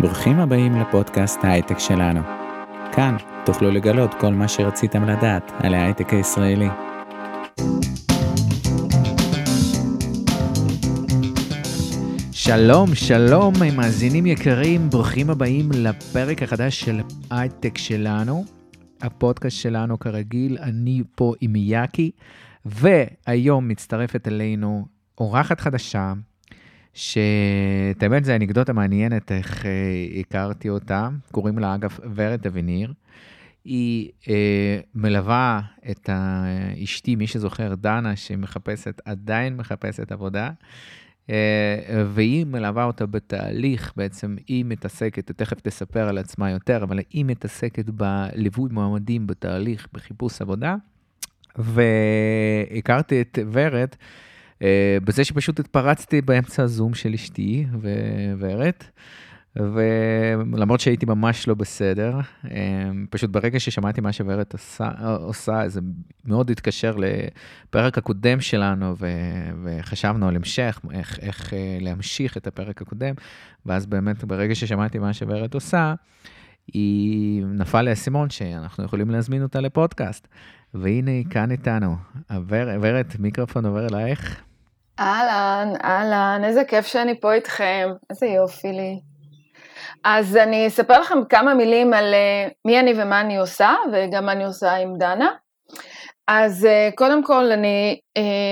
ברוכים הבאים לפודקאסט ההייטק שלנו. כאן תוכלו לגלות כל מה שרציתם לדעת על ההייטק הישראלי. שלום, שלום, מאזינים יקרים, ברוכים הבאים לפרק החדש של הייטק שלנו. הפודקאסט שלנו כרגיל, אני פה עם יאקי, והיום מצטרפת אלינו אורחת חדשה, שאת האמת זה אנקדוטה מעניינת איך אה, הכרתי אותה, קוראים לה אגב ורד אבניר. היא אה, מלווה את אשתי, מי שזוכר, דנה, שמחפשת, עדיין מחפשת עבודה, אה, והיא מלווה אותה בתהליך, בעצם היא מתעסקת, תכף תספר על עצמה יותר, אבל היא מתעסקת בליווי מועמדים בתהליך, בחיפוש עבודה, והכרתי את ורד. אה, בזה שפשוט התפרצתי באמצע הזום של אשתי ורד, ולמרות שהייתי ממש לא בסדר, אה, פשוט ברגע ששמעתי מה שוורד עושה, עושה, זה מאוד התקשר לפרק הקודם שלנו, ו, וחשבנו על המשך, איך, איך אה, להמשיך את הפרק הקודם, ואז באמת ברגע ששמעתי מה שוורד עושה, היא נפל לאסימון שאנחנו יכולים להזמין אותה לפודקאסט. והנה היא כאן איתנו. ורד, מיקרופון עובר אלייך. אהלן, אהלן, איזה כיף שאני פה איתכם, איזה יופי לי. אז אני אספר לכם כמה מילים על uh, מי אני ומה אני עושה, וגם מה אני עושה עם דנה. אז uh, קודם כל אני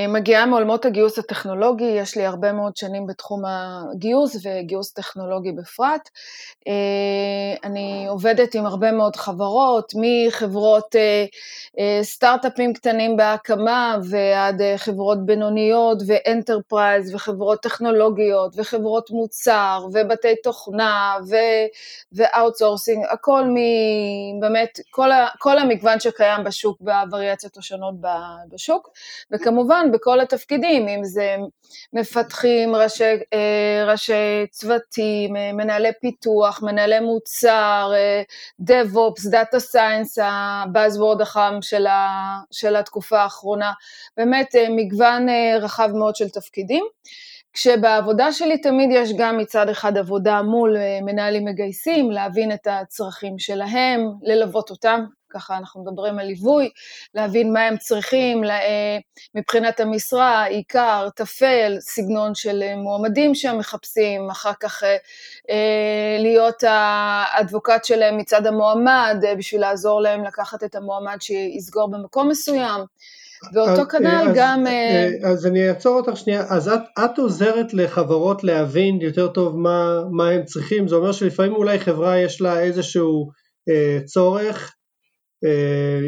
מגיעה מעולמות הגיוס הטכנולוגי, יש לי הרבה מאוד שנים בתחום הגיוס וגיוס טכנולוגי בפרט. אה, אני עובדת עם הרבה מאוד חברות, מחברות אה, סטארט-אפים קטנים בהקמה ועד חברות בינוניות ו enterprise וחברות טכנולוגיות וחברות מוצר ובתי תוכנה ו outsourcing, הכל מ... באמת, כל, כל המגוון שקיים בשוק בווריאציות השונות בשוק. וכמובן כמובן בכל התפקידים, אם זה מפתחים, ראשי, אה, ראשי צוותים, אה, מנהלי פיתוח, מנהלי מוצר, אה, DevOps, Data Science, הבאזוורד החם של, ה, של התקופה האחרונה, באמת מגוון רחב מאוד של תפקידים. כשבעבודה שלי תמיד יש גם מצד אחד עבודה מול מנהלים מגייסים, להבין את הצרכים שלהם, ללוות אותם, ככה אנחנו מדברים על ליווי, להבין מה הם צריכים אה, מבחינת המשרה, עיקר, טפל, סגנון של אה, מועמדים שהם מחפשים, אחר כך אה, להיות האדבוקט שלהם מצד המועמד, בשביל לעזור להם לקחת את המועמד שיסגור במקום מסוים. ואותו אז, כנ"ל אז, גם... אז אני אעצור אותך שנייה, אז את, את עוזרת לחברות להבין יותר טוב מה, מה הם צריכים, זה אומר שלפעמים אולי חברה יש לה איזשהו אה, צורך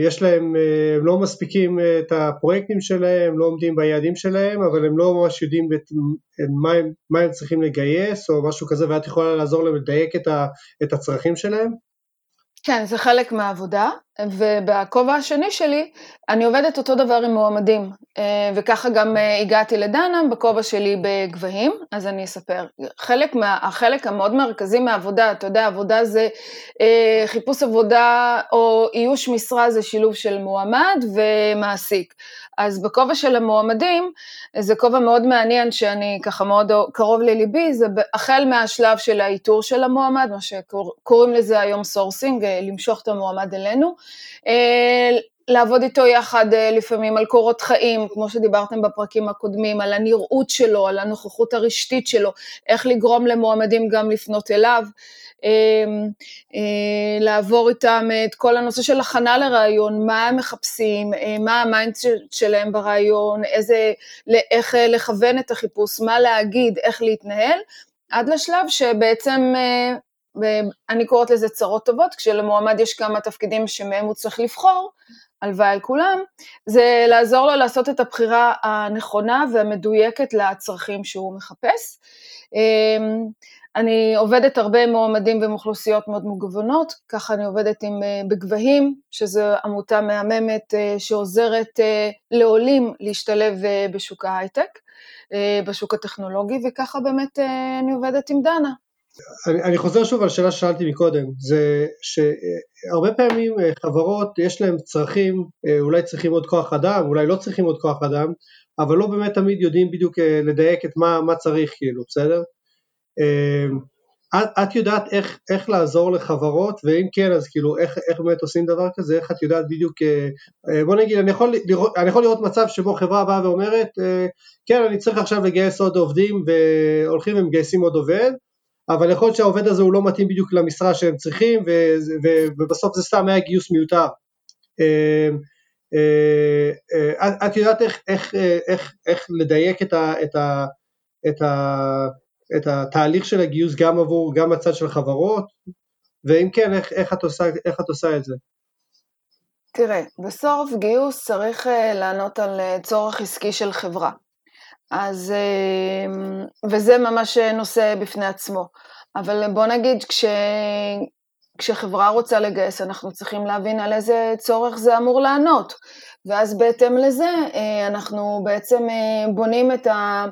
יש להם, אה, הם לא מספיקים אה, את הפרויקטים שלהם, לא עומדים ביעדים שלהם, אבל הם לא ממש יודעים את, מה, הם, מה הם צריכים לגייס או משהו כזה, ואת יכולה לעזור להם לדייק את, ה, את הצרכים שלהם? כן, זה חלק מהעבודה, ובכובע השני שלי, אני עובדת אותו דבר עם מועמדים, אה, וככה גם אה, הגעתי לדנה בכובע שלי בגבהים, אז אני אספר. חלק מה, החלק המאוד מרכזי מהעבודה, אתה יודע, עבודה זה אה, חיפוש עבודה או איוש משרה זה שילוב של מועמד ומעסיק. אז בכובע של המועמדים, זה כובע מאוד מעניין שאני ככה מאוד קרוב לליבי, זה החל מהשלב של האיתור של המועמד, מה שקוראים לזה היום sourcing, למשוך את המועמד אלינו, לעבוד איתו יחד אה, לפעמים על קורות חיים, כמו שדיברתם בפרקים הקודמים, על הנראות שלו, על הנוכחות הרשתית שלו, איך לגרום למועמדים גם לפנות אליו, אה, לעבור איתם את כל הנושא של הכנה לראיון, מה הם מחפשים, מה ה mind שלהם בראיון, איזה, איך לכוון את החיפוש, מה להגיד, איך להתנהל, עד לשלב שבעצם ואני קוראת לזה צרות טובות, כשלמועמד יש כמה תפקידים שמהם הוא צריך לבחור, הלוואי על כולם, זה לעזור לו לעשות את הבחירה הנכונה והמדויקת לצרכים שהוא מחפש. אמ, אני עובדת הרבה עם מועמדים ועם אוכלוסיות מאוד מגוונות, ככה אני עובדת עם אה, בגבהים, שזו עמותה מהממת אה, שעוזרת אה, לעולים להשתלב בשוק ההייטק, בשוק הטכנולוגי, וככה באמת אני עובדת עם דנה. אני, אני חוזר שוב על שאלה ששאלתי מקודם, זה שהרבה פעמים אה, חברות יש להם צרכים, אה, אולי צריכים עוד כוח אדם, אולי לא צריכים עוד כוח אדם, אבל לא באמת תמיד יודעים בדיוק אה, לדייק את מה, מה צריך כאילו, בסדר? את, את יודעת איך, איך לעזור לחברות, ואם כן, אז כאילו, איך, איך באמת עושים דבר כזה, איך את יודעת בדיוק, אה, אה, בוא נגיד, אני יכול, לראות, אני יכול לראות מצב שבו חברה באה ואומרת, אה, כן, אני צריך עכשיו לגייס עוד עובדים, והולכים ומגייסים עוד עובד, אבל יכול להיות שהעובד הזה הוא לא מתאים בדיוק למשרה שהם צריכים, ובסוף זה סתם היה גיוס מיותר. את, את יודעת איך, איך, איך, איך לדייק את ה... את ה את ה את התהליך של הגיוס גם עבור, גם הצד של חברות, ואם כן, איך, איך, את, עושה, איך את עושה את זה? תראה, בסוף גיוס צריך לענות על צורך עסקי של חברה. אז, uh, וזה ממש נושא בפני עצמו. אבל בוא נגיד, כש, כשחברה רוצה לגייס, אנחנו צריכים להבין על איזה צורך זה אמור לענות. ואז בהתאם לזה, אנחנו בעצם בונים את ה...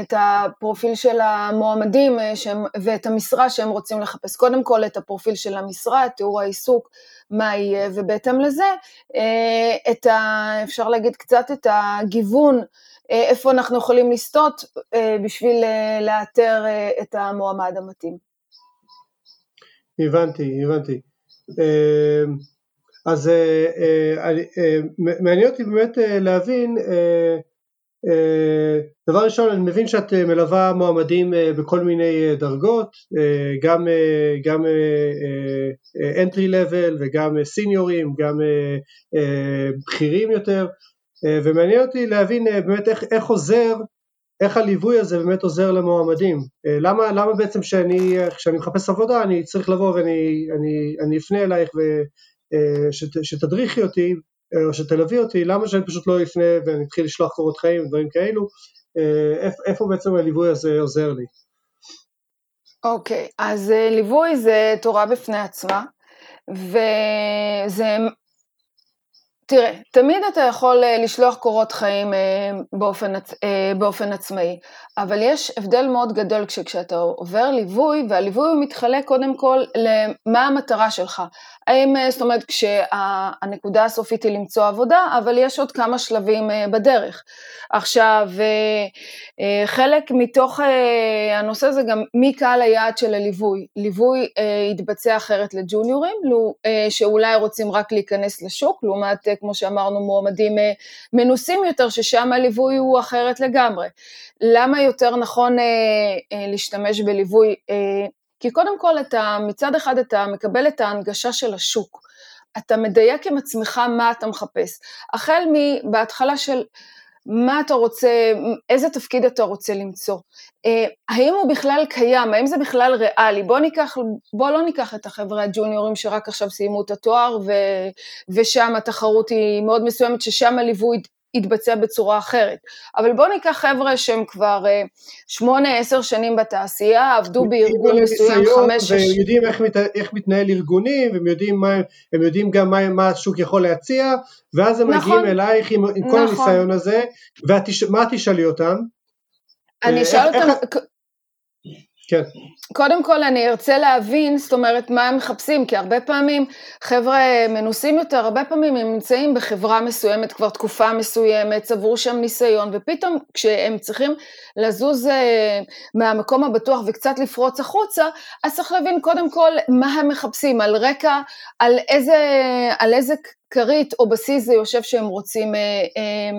את הפרופיל של המועמדים אה, שהם, ואת המשרה שהם רוצים לחפש. קודם כל את הפרופיל של המשרה, את תיאור העיסוק, מה יהיה, ובהתאם לזה, אה, את ה, אפשר להגיד קצת את הגיוון, אה, איפה אנחנו יכולים לסטות בשביל לאתר את המועמד המתאים. הבנתי, הבנתי. אז מעניין אותי באמת להבין אה, דבר ראשון אני מבין שאת אה, מלווה מועמדים אה, בכל מיני דרגות, גם, גם entry level וגם סיניורים, גם בכירים יותר, ומעניין אותי להבין באמת איך, איך עוזר, איך הליווי הזה באמת עוזר למועמדים, למה, למה בעצם שאני, כשאני מחפש עבודה אני צריך לבוא ואני אני, אני אפנה אלייך ושתדריכי אותי או שתלווי אותי, למה שאני פשוט לא אפנה ואני אתחיל לשלוח קורות חיים ודברים כאלו, אה, איפה בעצם הליווי הזה עוזר לי? אוקיי, okay, אז אה, ליווי זה תורה בפני עצמה, וזה תראה, תמיד אתה יכול אה, לשלוח קורות חיים אה, באופן, אה, באופן עצמאי, אבל יש הבדל מאוד גדול כשאתה עובר ליווי, והליווי הוא מתחלק קודם כל למה המטרה שלך. האם, זאת אומרת, כשהנקודה הסופית היא למצוא עבודה, אבל יש עוד כמה שלבים בדרך. עכשיו, חלק מתוך הנושא זה גם מי קהל היעד של הליווי. ליווי יתבצע אחרת לג'וניורים, שאולי רוצים רק להיכנס לשוק, לעומת כמו שאמרנו, מועמדים אה, מנוסים יותר, ששם הליווי הוא אחרת לגמרי. למה יותר נכון אה, אה, להשתמש בליווי? כי קודם כל, אתה, מצד אחד אתה מקבל את ההנגשה של השוק. אתה מדייק עם עצמך מה אתה מחפש. החל בהתחלה של מה אתה רוצה, איזה תפקיד אתה רוצה למצוא. אה, האם הוא בכלל קיים, האם זה בכלל ריאלי? בוא, ניקח, בוא לא ניקח את החבר'ה הג'וניורים שרק עכשיו סיימו את התואר ו, ושם התחרות היא מאוד מסוימת, ששם הליווי יתבצע בצורה אחרת. אבל בואו ניקח חבר'ה שהם כבר אה, שמונה, עשר שנים בתעשייה, עבדו בארגון מסוים חמש... והם יודעים איך, מת, איך מתנהל ארגונים, והם יודעים, מה, הם יודעים גם מה, מה השוק יכול להציע, ואז הם נכון, מגיעים אלייך עם, עם כל נכון. הניסיון הזה, ומה תשאלי אותם? אני אשאל אותם... כן. קודם כל אני ארצה להבין, זאת אומרת, מה הם מחפשים, כי הרבה פעמים חבר'ה מנוסים יותר, הרבה פעמים הם נמצאים בחברה מסוימת כבר תקופה מסוימת, צברו שם ניסיון, ופתאום כשהם צריכים לזוז אה, מהמקום הבטוח וקצת לפרוץ החוצה, אז צריך להבין קודם כל מה הם מחפשים, על רקע, על איזה, על איזה כרית או בסיס זה יושב שהם רוצים אה, אה,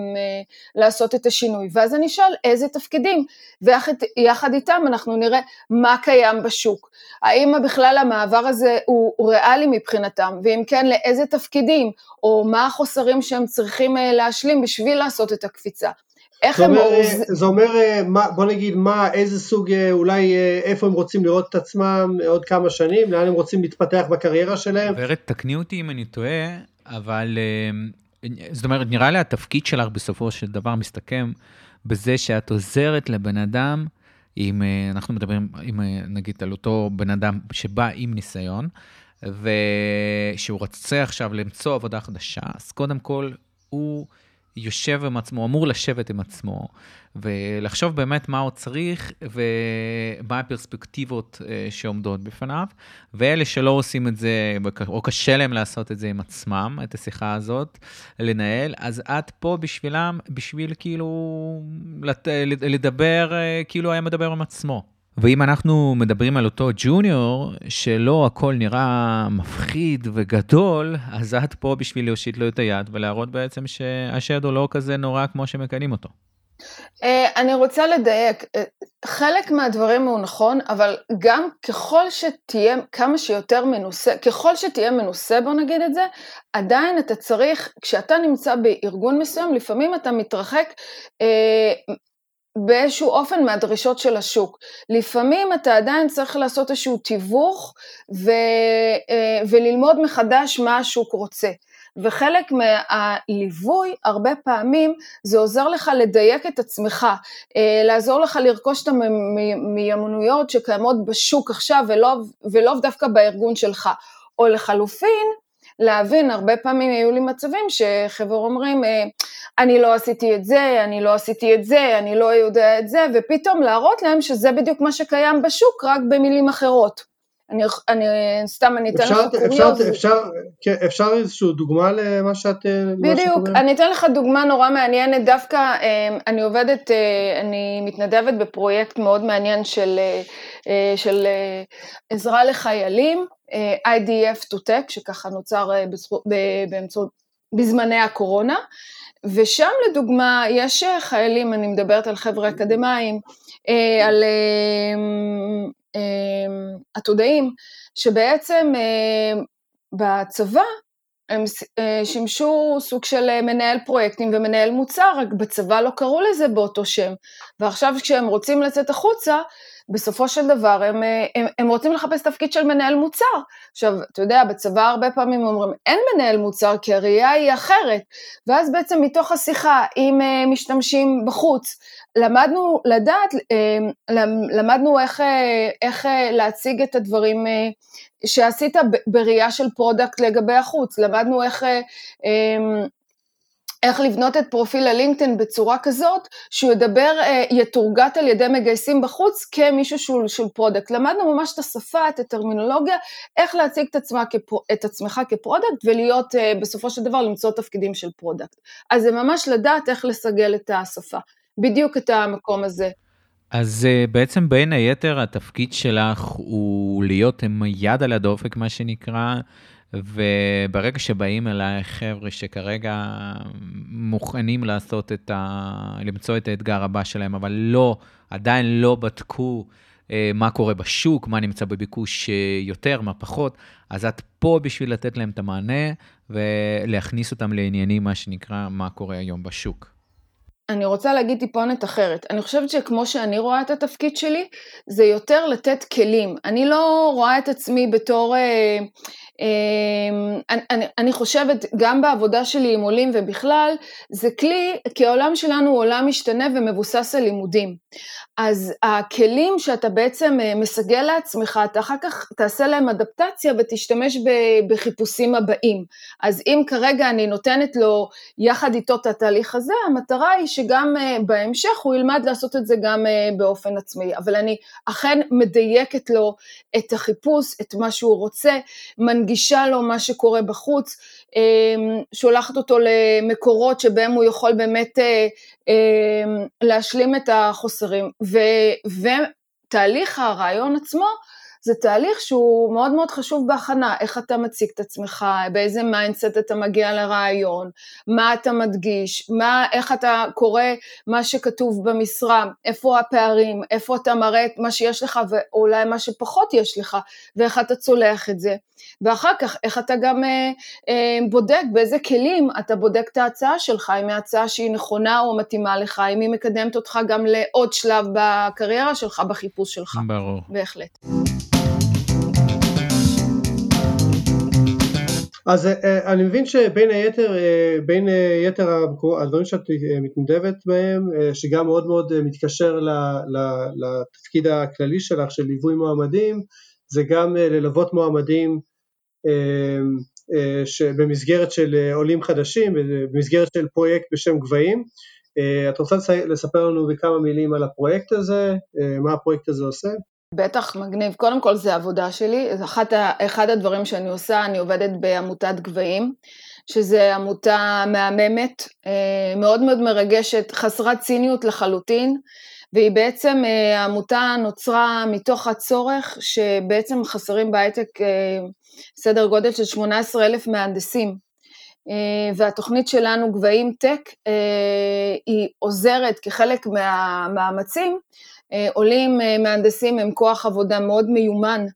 לעשות את השינוי. ואז אני אשאל איזה תפקידים, ויחד איתם אנחנו נראה מה קיים בשוק. האם בכלל המעבר הזה הוא, הוא ריאלי מבחינתם, ואם כן לאיזה תפקידים, או מה החוסרים שהם צריכים אה, להשלים בשביל לעשות את הקפיצה. איך הם... אומר, זה אומר, אה, בוא נגיד, מה, איזה סוג, אה, אולי איפה הם רוצים לראות את עצמם עוד כמה שנים, לאן הם רוצים להתפתח בקריירה שלהם. ורד, תקני אותי אם אני טועה, אבל זאת אומרת, נראה לי התפקיד שלך בסופו של דבר מסתכם בזה שאת עוזרת לבן אדם, אם אנחנו מדברים, אם נגיד על אותו בן אדם שבא עם ניסיון, ושהוא רוצה עכשיו למצוא עבודה חדשה, אז קודם כל הוא... יושב עם עצמו, אמור לשבת עם עצמו, ולחשוב באמת מה הוא צריך ומה הפרספקטיבות אה, שעומדות בפניו. ואלה שלא עושים את זה, או קשה להם לעשות את זה עם עצמם, את השיחה הזאת, לנהל, אז את פה בשבילם, בשביל כאילו לדבר, אה, כאילו היה מדבר עם עצמו. ואם אנחנו מדברים על אותו ג'וניור, שלא הכל נראה מפחיד וגדול, אז את פה בשביל להושיט לו את היד ולהראות בעצם שהשד הוא לא כזה נורא כמו שמקנים אותו. אה, אני רוצה לדייק, אה, חלק מהדברים הוא נכון, אבל גם ככל שתהיה כמה שיותר מנוסה, ככל שתהיה מנוסה בוא נגיד את זה, עדיין אתה צריך, כשאתה נמצא בארגון מסוים, לפעמים אתה מתרחק אה, באיזשהו אופן מהדרישות של השוק. לפעמים אתה עדיין צריך לעשות איזשהו תיווך ו, אה, וללמוד מחדש מה השוק רוצה. וחלק מהליווי, הרבה פעמים זה עוזר לך לדייק את עצמך, אה, לעזור לך לרכוש את המיומנויות שקיימות בשוק עכשיו ולא, ולא דווקא בארגון שלך. או לחלופין, להבין, הרבה פעמים היו לי מצבים שחבר אומרים, אה, אני לא עשיתי את זה, אני לא עשיתי את זה, אני לא יודע את זה, ופתאום להראות להם שזה בדיוק מה שקיים בשוק, רק במילים אחרות. אני, אני סתם, אני אתן לך קוריוז. אפשר, אפשר, כן, אפשר איזושהי דוגמה למה שאת... בדיוק, אני אתן לך דוגמה נורא מעניינת, דווקא אה, אני עובדת, אה, אני מתנדבת בפרויקט מאוד מעניין של, אה, של עזרה לחיילים, IDF to Tech, שככה נוצר באמצעות, בזמני הקורונה, ושם לדוגמה יש חיילים, אני מדברת על חבר'ה אקדמאים, על עתודאים, שבעצם אמ, בצבא הם אה, שימשו סוג של אה, מנהל פרויקטים ומנהל מוצר, רק בצבא לא קראו לזה באותו שם. ועכשיו כשהם רוצים לצאת החוצה, בסופו של דבר הם, אה, הם, הם רוצים לחפש תפקיד של מנהל מוצר. עכשיו, אתה יודע, בצבא הרבה פעמים אומרים, אין מנהל מוצר כי הראייה היא אחרת. ואז בעצם מתוך השיחה עם משתמשים בחוץ, למדנו לדעת, למדנו איך, איך להציג את הדברים שעשית בראייה של product כלפי החוץ, למדנו איך, איך לבנות את פרופיל ה LinkedIn בצורה כזאת שהוא ידבר, אה, יטורגט על ידי מגייסים בחוץ כמישהו שהוא של product. למדנו ממש את השפה, את הטרמינולוגיה, איך להציג את, עצמה, את עצמך כ product ולהיות אה, בסופו של דבר למצוא תפקידים של product. אז זה ממש לדעת איך לסגל את השפה, בדיוק את המקום הזה. אז uh, בעצם בין היתר התפקיד שלך הוא להיות עם יד על הדופק, מה שנקרא, וברגע שבאים אלייך חבר'ה שכרגע מוכנים לעשות את ה... למצוא את האתגר הבא שלהם, אבל לא, עדיין לא בדקו uh, מה קורה בשוק, מה נמצא בביקוש uh, יותר, מה פחות, אז את פה בשביל לתת להם את המענה ולהכניס אותם לעניינים, מה שנקרא, מה קורה היום בשוק. אני רוצה להגיד טיפונת אחרת. אני חושבת שכמו שאני רואה את התפקיד שלי, זה יותר לתת כלים. אני לא רואה את עצמי בתור... אה, אה, אני, אני, אני חושבת, גם בעבודה שלי עם עולים ובכלל, זה כלי, כי העולם שלנו הוא עולם משתנה ומבוסס על לימודים. אז הכלים שאתה בעצם אה, מסגל לעצמך, אתה אחר כך תעשה להם אדפטציה ותשתמש בחיפושים הבאים. אז אם כרגע אני נותנת לו יחד איתו את התהליך הזה, המטרה היא שגם אה, בהמשך הוא ילמד לעשות את זה גם אה, באופן עצמאי. אבל אני אכן מדייקת לו את החיפוש, את מה שהוא רוצה, מנגישה לו מה שקורה בחוץ, שולחת אותו למקורות שבהם הוא יכול באמת אמ, להשלים את החוסרים. ו, ותהליך הרעיון עצמו זה תהליך שהוא מאוד מאוד חשוב בהכנה, איך אתה מציג את עצמך, באיזה mindset אתה מגיע לראיון, מה אתה מדגיש, מה, איך אתה קורא מה שכתוב במשרה, איפה הפערים, איפה אתה מראה את מה שיש לך ואולי מה שפחות יש לך, ואיך אתה צולח את זה. ואחר כך, איך אתה גם אה, אה, בודק באיזה כלים אתה בודק את ההצעה שלך, אם היא הצעה שהיא נכונה או מתאימה לך, אם היא מקדמת אותך גם לעוד שלב בקריירה שלך, בחיפוש שלך. ברור. בהחלט. אז אה, אני מבין שבין היתר, אה, בין יתר הדברים שאת אה, מתנדבת בהם, שגם מאוד מאוד מתקשר לתפקיד הכללי שלך של ליווי מועמדים, זה גם ללוות מועמדים במסגרת של עולים חדשים, במסגרת של פרויקט בשם גבהים. את רוצה לספר לנו בכמה מילים על הפרויקט הזה, מה הפרויקט הזה עושה? בטח, מגניב. קודם כל זה עבודה שלי. אחת, אחד הדברים שאני עושה, אני עובדת בעמותת גבהים, שזה עמותה מהממת, אה, מאוד מאוד מרגשת, חסרת ציניות לחלוטין, והיא בעצם, העמותה נוצרה מתוך הצורך שבעצם חסרים בהייטק סדר גודל של 18 אלף מהנדסים. והתוכנית שלנו גבהים טק היא עוזרת כחלק מהמאמצים, עולים מהנדסים הם כוח עבודה מאוד מיומן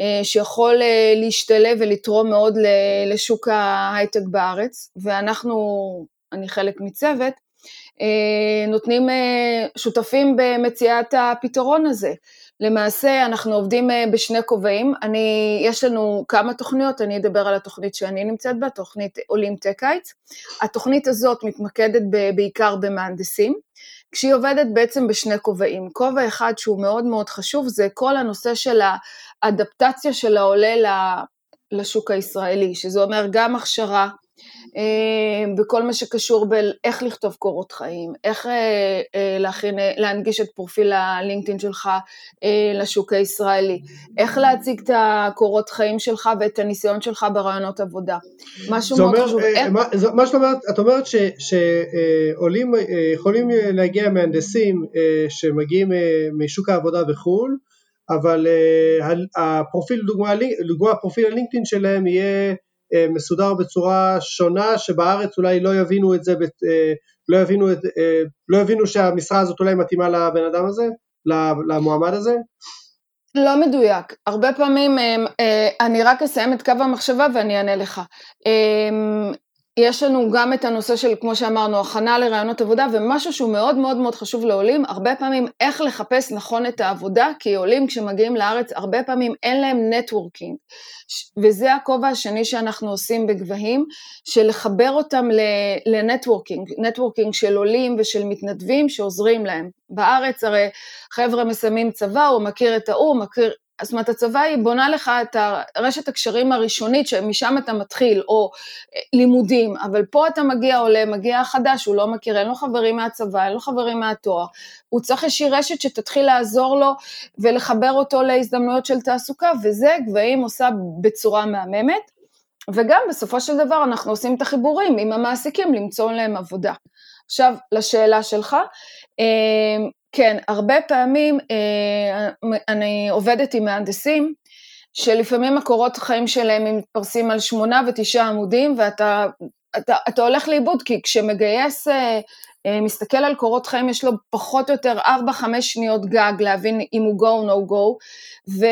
אה, שיכול אה, להשתלב ולתרום מאוד לשוק ההייטק בארץ, ואנחנו, אני חלק מצוות, אה, נותנים, שותפים במציאת הפתרון הזה. למעשה אנחנו עובדים בשני כובעים, אני, יש לנו כמה תוכניות, אני אדבר על התוכנית שאני נמצאת בה, תוכנית עולים Tech-Heights. התוכנית הזאת מתמקדת בעיקר במהנדסים, כשהיא עובדת בעצם בשני כובעים. כובע אחד שהוא מאוד מאוד חשוב זה כל הנושא של האדפטציה של העולה לשוק הישראלי, שזה אומר גם הכשרה אה, בכל מה שקשור באיך לכתוב קורות חיים, איך אה, אה, להכין, להנגיש את פרופיל הלינקדאין שלך לשוק הישראלי, איך להציג את הקורות חיים שלך ואת הניסיון שלך ברעיונות עבודה. משהו מאוד אומר, חשוב. מה, מה שאת אומרת, את אומרת שעולים יכולים להגיע מהנדסים שמגיעים משוק העבודה בחו"ל, אבל הפרופיל, לדוגמה, הפרופיל הלינקדאין שלהם יהיה אה, מסודר בצורה שונה שבארץ אולי לא יבינו את זה, אה, לא יבינו, את, אה, לא יבינו שהמשרה הזאת אולי מתאימה לבן אדם הזה, למועמד הזה? לא מדויק, הרבה פעמים, אני רק אסיים את קו המחשבה ואני אענה לך. יש לנו גם את הנושא של, כמו שאמרנו, הכנה לראיונות עבודה, ומשהו שהוא מאוד מאוד מאוד חשוב לעולים, הרבה פעמים איך לחפש נכון את העבודה, כי עולים כשמגיעים לארץ, הרבה פעמים אין להם networking, וזה הכובע השני שאנחנו עושים בגבהים, של לחבר אותם ל networking, networking של עולים ושל מתנדבים שעוזרים להם. בארץ הרי חבר'ה מסיימים צבא, הוא מכיר את ההוא, מכיר זאת אומרת, הצבא היא בונה לך את רשת הקשרים הראשונית, שמשם אתה מתחיל, או אה, לימודים, אבל פה אתה מגיע עולה, מגיע חדש, הוא לא מכיר, אין לו חברים מהצבא, אין לו חברים מהתואר, הוא צריך איזושהי רשת שתתחיל לעזור לו ולחבר אותו להזדמנויות של תעסוקה, וזה גבהים עושה בצורה מהממת. וגם בסופו של דבר אנחנו עושים את החיבורים עם המעסיקים למצוא להם עבודה. עכשיו, לשאלה שלך, אה, כן, הרבה פעמים אה, אני עובדת עם מהנדסים, שלפעמים הקורות החיים שלהם מתפרסים על שמונה ותשעה עמודים, ואתה אתה, אתה הולך לאיבוד, כי כשמגייס אה, אה, מסתכל על קורות חיים, יש לו פחות או יותר 4-5 שניות גג להבין אם הוא go או no go, ו,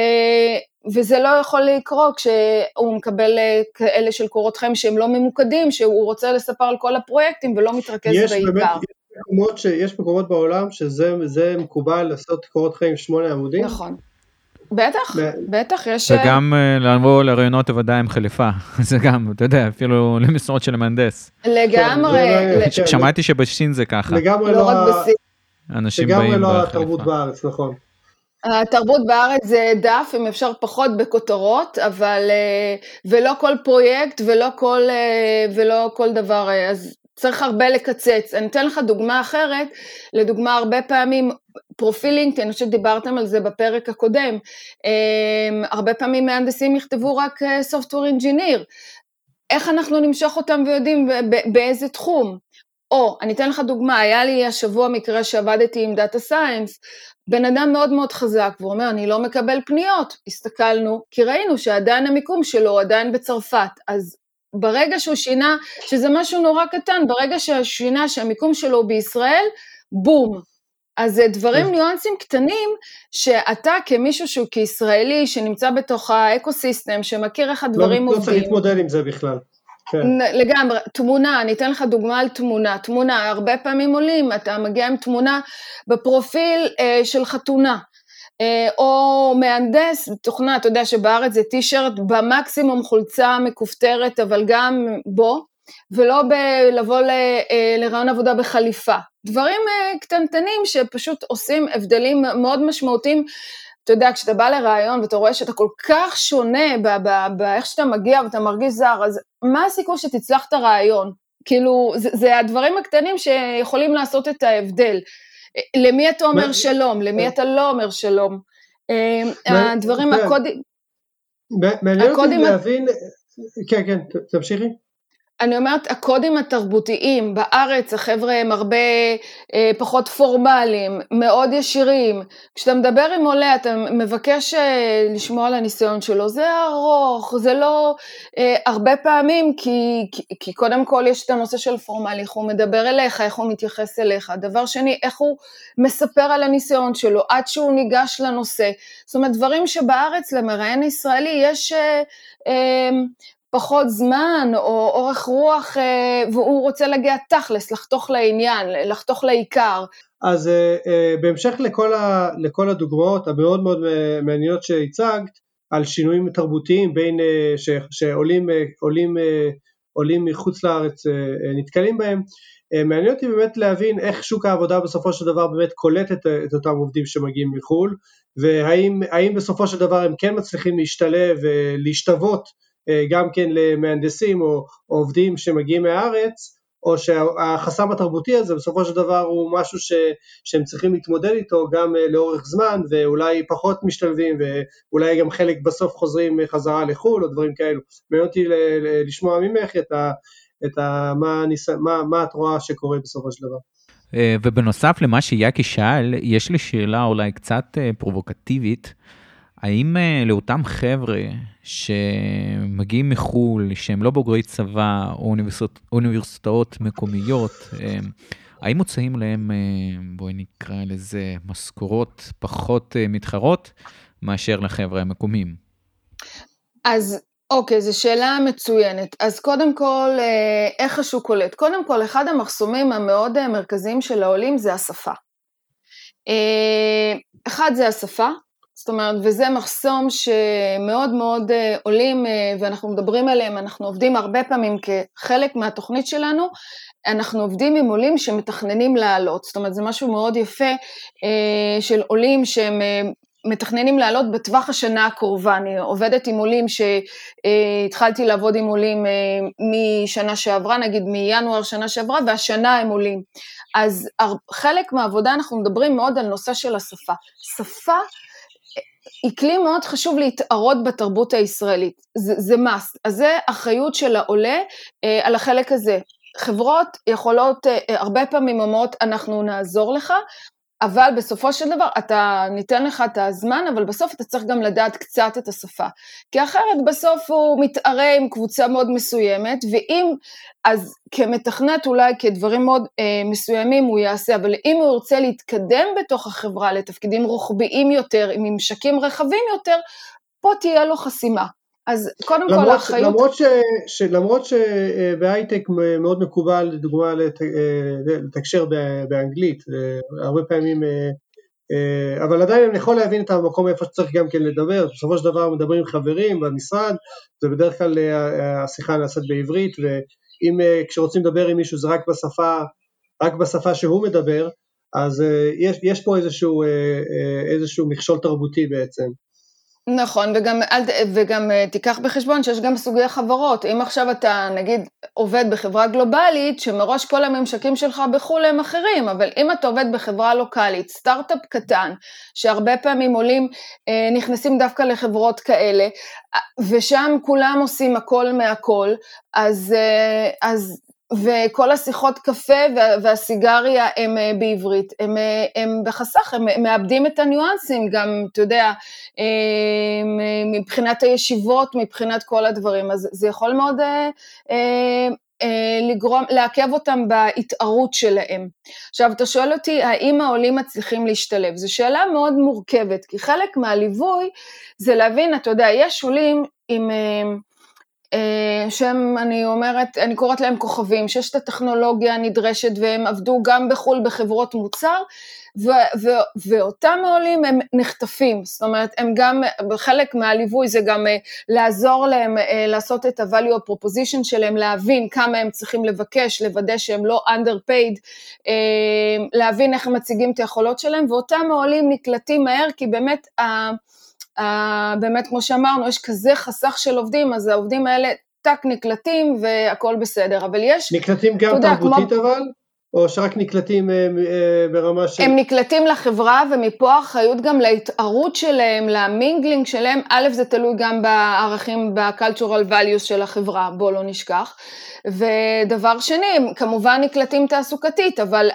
וזה לא יכול לקרות כשהוא מקבל כאלה של קורות חיים שהם לא ממוקדים, שהוא רוצה לספר על כל הפרויקטים ולא מתרכז בעיקר. באמת, מקומות ש... יש מקומות בעולם שזה מקובל לעשות קורות חיים שמונה עמודים. נכון. בטח, בטח, יש... וגם uh, לבוא לרעיונות עבודה עם חליפה, זה גם, אתה יודע, אפילו למשרות של המהנדס. לגמרי. כן, כן, שמעתי שבשין זה ככה. לגמרי לא, לא רק בסין. אנשים באים בחליפה. לגמרי לא התרבות בארץ, נכון. התרבות בארץ זה דף, אם אפשר פחות בכותרות, אבל, אה, ולא כל פרויקט ולא כל, אה, ולא כל דבר, אז צריך הרבה לקצץ. אני אתן לך דוגמה אחרת, לדוגמה הרבה פעמים פרופיל LinkedIn, אני חושבת שדיברתם על זה בפרק הקודם, אמ, הרבה פעמים מהנדסים יכתבו רק אה, Software Engineer, איך אנחנו נמשוך אותם ויודעים באיזה תחום? או, אני אתן לך דוגמה, היה לי השבוע מקרה שעבדתי עם data science, בן אדם מאוד מאוד חזק, והוא אומר, אני לא מקבל פניות. הסתכלנו, כי ראינו שעדיין המיקום שלו עדיין בצרפת, אז ברגע שהוא שינה, שזה משהו נורא קטן, ברגע שהוא שינה שהמיקום שלו בישראל, בום. אז זה דברים, כן. ניואנסים קטנים, שאתה כמישהו שהוא כישראלי, שנמצא בתוך ה ecosystem, שמכיר איך הדברים לא, עובדים. לא צריך להתמודד עם זה בכלל. כן. לגמרי, תמונה, אני אתן לך דוגמה על תמונה. תמונה, הרבה פעמים עולים, אתה מגיע עם תמונה בפרופיל אה, של חתונה. אה, או מהנדס, תוכנה, אתה יודע שבארץ זה טישרט במקסימום חולצה מכופתרת, אבל גם בו, ולא לבוא אה, לרעיון עבודה בחליפה. דברים אה, קטנטנים שפשוט עושים הבדלים מאוד משמעותיים. אתה יודע, כשאתה בא לרעיון ואתה רואה שאתה כל כך שונה באיך שאתה מגיע ואתה מרגיש זר, אז מה הסיכוי שתצלח את הרעיון? כאילו, זה, זה הדברים הקטנים שיכולים לעשות את ההבדל. למי אתה אומר שלום, למי אתה לא אומר שלום. אה, הדברים, הקודים... מעניין אותי להבין, כן, כן, תמשיכי. אני אומרת, הקודים התרבותיים בארץ, החבר'ה הם הרבה אה, פחות פורמליים, מאוד ישירים. כשאתה מדבר עם עולה, אתה מבקש אה, לשמוע על הניסיון שלו, זה ארוך, זה לא אה, הרבה פעמים, כי, כי, כי קודם כל יש את הנושא של פורמלי, איך הוא מדבר אליך, איך הוא מתייחס אליך. דבר שני, איך הוא מספר על הניסיון שלו, עד שהוא ניגש לנושא. זאת אומרת, דברים שבארץ למראיין ישראלי יש... אה, אה, פחות זמן או אורך רוח אה, והוא רוצה להגיע תכלס, לחתוך לעניין, לחתוך לעיקר. אז אה, אה, בהמשך לכל, ה, לכל הדוגמאות המאוד מאוד מעניינות שהצגת על שינויים תרבותיים בין ש, שעולים עולים, עולים מחוץ לארץ נתקלים בהם, מעניין אותי באמת להבין איך שוק העבודה בסופו של דבר באמת קולט את, את אותם עובדים שמגיעים מחו"ל והאם בסופו של דבר הם כן מצליחים להשתלב ולהשתוות גם כן למהנדסים או עובדים שמגיעים מהארץ, או שהחסם התרבותי הזה בסופו של דבר הוא משהו ש, שהם צריכים להתמודד איתו גם אה, לאורך זמן ואולי פחות משתלבים ואולי גם חלק בסוף חוזרים חזרה לחו"ל או דברים כאלו. מעניין אותי לשמוע ממך את, ה, את ה, מה, ניס, מה, מה את רואה שקורה בסופו של דבר. אה, ובנוסף למה שיאקי שאל, יש לי שאלה אולי קצת פרובוקטיבית. האם uh, לאותם חבר'ה שמגיעים מחו"ל, שהם לא בוגרי צבא או אוניברסיטאות, אוניברסיטאות מקומיות, uh, האם מוצאים להם, uh, בואי נקרא לזה, משכורות פחות uh, מתחרות מאשר לחבר'ה המקומיים? אז אוקיי, זו שאלה מצוינת. אז קודם כל, איך השוק קולט? קודם כל, אחד המחסומים המאוד מרכזיים של העולים זה השפה. אחד זה השפה, זאת אומרת, וזה מחסום שמאוד מאוד אה, עולים אה, ואנחנו מדברים עליהם, אנחנו עובדים הרבה פעמים כחלק מהתוכנית שלנו, אנחנו עובדים עם עולים שמתכננים לעלות, זאת אומרת זה משהו מאוד יפה אה, של עולים שהם מתכננים לעלות בטווח השנה הקרובה, אני עובדת עם עולים שהתחלתי לעבוד עם עולים משנה שעברה, נגיד מינואר שנה שעברה, והשנה הם עולים. אז חלק מהעבודה אנחנו מדברים מאוד על נושא של השפה. שפה היא כלי מאוד חשוב להתערות בתרבות הישראלית, זה, זה must, אז זה אחריות של העולה אה, על החלק הזה. חברות יכולות, אה, הרבה פעמים אומרות, אנחנו נעזור לך, אבל בסופו של דבר אתה ניתן לך את הזמן, אבל בסוף אתה צריך גם לדעת קצת את השפה. כי אחרת בסוף הוא מתערה עם קבוצה מאוד מסוימת, ואם, אז כמתכנת אולי כדברים מאוד אה, מסוימים הוא יעשה, אבל אם הוא ירצה להתקדם בתוך החברה לתפקידים רוחביים יותר, עם ממשקים רחבים יותר, פה תהיה לו חסימה. אז קודם למרות, כל האחריות... למרות, ש, ש, למרות שבהייטק מאוד מקובל לדוגמה לת, אה, לתקשר באנגלית, אה, הרבה פעמים, אה, אבל עדיין אני יכול להבין את המקום איפה שצריך גם כן לדבר, בסופו של דבר מדברים עם חברים במשרד, זה בדרך כלל השיחה נעשית בעברית, ואם כשרוצים לדבר עם מישהו זה רק בשפה, רק בשפה שהוא מדבר, אז יש, יש פה איזשהו, איזשהו מכשול תרבותי בעצם. נכון, וגם, וגם אה, תיקח בחשבון שיש גם סוגי חברות. אם עכשיו אתה נגיד עובד בחברה גלובלית, שמראש כל הממשקים שלך בחו"ל הם אחרים, אבל אם אתה עובד בחברה לוקאלית, סטארט-אפ קטן, שהרבה פעמים עולים, אה, נכנסים דווקא לחברות כאלה, ושם כולם עושים הכל מהכל, אז, אה, אז וכל השיחות קפה והסיגריה הם אה, בעברית, הם, אה, הם בחסך, הם מאבדים את הניואנסים גם, אתה יודע, אה, מבחינת הישיבות, מבחינת כל הדברים, אז זה יכול מאוד לגרום, לעכב אותם בהתערות שלהם. עכשיו, אתה שואל אותי, האם העולים מצליחים להשתלב? זו שאלה מאוד מורכבת, כי חלק מהליווי זה להבין, אתה יודע, יש עולים עם... אה, שהם, אני אומרת, אני קוראת להם כוכבים, שיש את הטכנולוגיה הנדרשת והם עבדו גם בחו"ל בחברות מוצר, ו- ו- ואותם העולים הם נחטפים, זאת אומרת, הם גם, חלק מהליווי זה גם uh, לעזור להם uh, לעשות את ה-value proposition שלהם, להבין כמה הם צריכים לבקש, לוודא שהם לא underpaid, אה, להבין איך הם מציגים את היכולות שלהם, ואותם העולים נקלטים מהר, כי באמת, אה, באמת, כמו שאמרנו, יש כזה חסך של עובדים, אז העובדים האלה טאק נקלטים והכל בסדר, אבל יש... נקלטים גם יודע, תרבותית כמו... אבל? או שרק נקלטים אה, אה, ברמה של... הם נקלטים לחברה, ומפה האחריות גם להתערות שלהם, ל mingling שלהם. א', זה תלוי גם בערכים, ב cultural values של החברה, בואו לא נשכח. ודבר שני, הם כמובן נקלטים תעסוקתית, אבל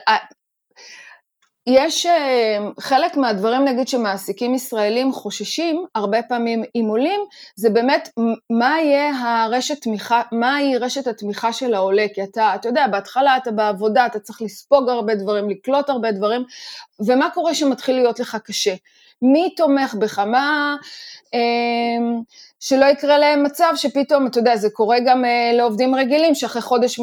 יש אה, חלק מהדברים נגיד שמעסיקים ישראלים חוששים הרבה פעמים עם עולים, זה באמת מה יהיה הרשת תמיכה, מהי רשת התמיכה של העולה, כי אתה, אתה יודע, בהתחלה אתה בעבודה, אתה צריך לספוג הרבה דברים, לקלוט הרבה דברים, ומה קורה שמתחיל להיות לך קשה? מי תומך בך? מה... אה, שלא יקרה להם מצב שפתאום, אתה יודע, זה קורה גם אה, לעובדים רגילים, שאחרי חודש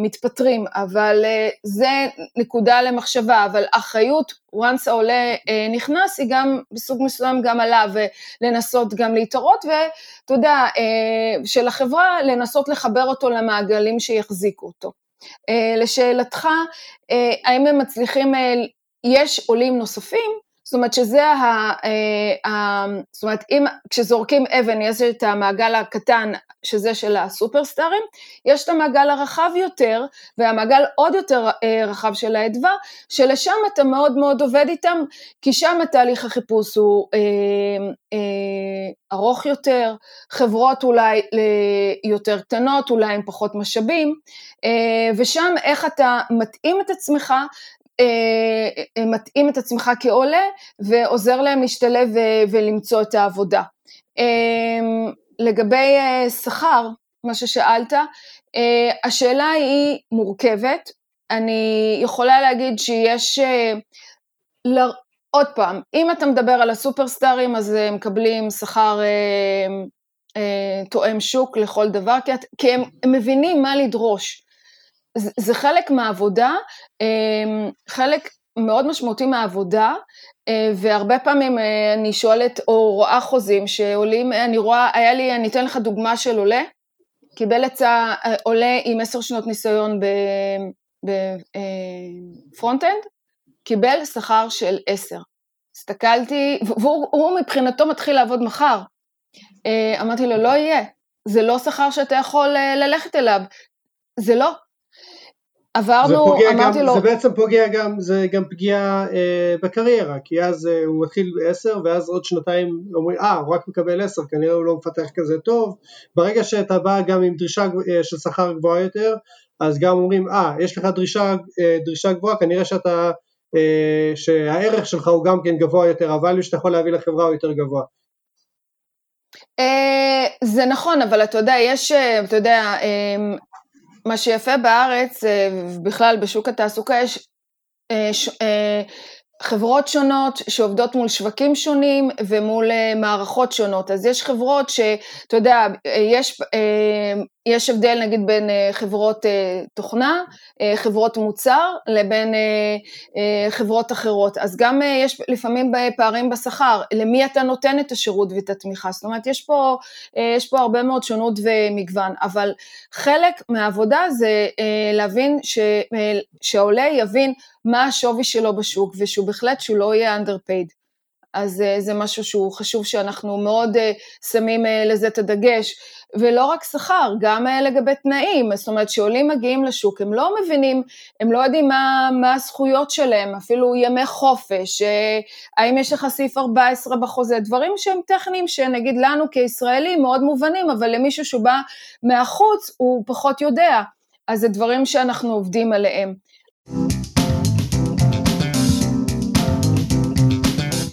מתפטרים, אבל אה, זה נקודה למחשבה, אבל אחריות, once העולה נכנס, היא גם בסוג מסוים גם עליו, ולנסות גם להתערות, ואתה יודע, של החברה, לנסות לחבר אותו למעגלים שיחזיקו אותו. לשאלתך, האם הם מצליחים, יש עולים נוספים, זאת אומרת שזה ה... ה זאת אומרת, אם, כשזורקים אבן יש את המעגל הקטן, שזה של הסופרסטארים, יש את המעגל הרחב יותר, והמעגל עוד יותר אה, רחב של האדווה, שלשם אתה מאוד מאוד עובד איתם, כי שם התהליך החיפוש הוא אה, אה, ארוך יותר, חברות אולי יותר קטנות, אולי עם פחות משאבים, אה, ושם איך אתה מתאים את עצמך אה, אה, מתאים את עצמך כעולה ועוזר להם להשתלב ולמצוא את העבודה. אה, לגבי שכר, מה ששאלת, השאלה היא מורכבת. אני יכולה להגיד שיש, עוד פעם, אם אתה מדבר על הסופרסטארים אז הם מקבלים שכר תואם שוק לכל דבר, כי הם, הם מבינים מה לדרוש. זה חלק מהעבודה, אמ, חלק מאוד משמעותי מהעבודה, אה, והרבה פעמים אה, אני שואלת או רואה חוזים שעולים, אני רואה, היה לי, אני אתן לך דוגמה של עולה, קיבל עצה, אה, עולה עם עשר שנות ניסיון ב front-end, קיבל שכר של עשר. הסתכלתי, והוא מבחינתו מתחיל לעבוד מחר. אמרתי לו, לא יהיה, זה לא שכר שאתה יכול ללכת אליו, זה לא, עברנו, אמרתי גם, לו... זה בעצם פוגע גם, זה גם פגיעה אה, בקריירה, כי אז אה, הוא מתחיל בעשר ואז עוד שנתיים אומרים, אה, הוא רק מקבל עשר, כנראה הוא לא מפתח כזה טוב. ברגע שאתה בא גם עם דרישה אה, של שכר גבוהה יותר, אז גם אומרים, אה, יש לך דרישה, אה, דרישה גבוהה, כנראה שאתה, אה, שהערך שלך הוא גם כן גבוה יותר, הvalue שאתה יכול להביא לחברה הוא יותר גבוה. אה, זה נכון, אבל אתה יודע, יש, אה, אתה יודע, מה שיפה בארץ, אה, בכלל בשוק התעסוקה, יש אה, אה, חברות שונות שעובדות מול שווקים שונים ומול מערכות שונות. אז יש חברות שאתה יודע, יש, יש הבדל נגיד בין חברות תוכנה, חברות מוצר, לבין חברות אחרות. אז גם יש לפעמים פערים בשכר, למי אתה נותן את השירות ואת התמיכה. זאת אומרת, יש פה, יש פה הרבה מאוד שונות ומגוון, אבל חלק מהעבודה זה להבין ש, שהעולה יבין מה השווי שלו בשוק, ושהוא בהחלט שהוא לא יהיה underpaid. אז זה משהו שהוא חשוב שאנחנו מאוד שמים לזה את הדגש. ולא רק שכר, גם אה, לגבי תנאים, זאת אומרת שעולים מגיעים לשוק, הם לא מבינים, הם לא יודעים מה, מה הזכויות שלהם, אפילו ימי חופש, אה, האם יש לך סעיף 14 בחוזה, דברים שהם טכניים שנגיד לנו כישראלים מאוד מובנים, אבל למישהו שבא מהחוץ הוא פחות יודע, אז זה דברים שאנחנו עובדים עליהם.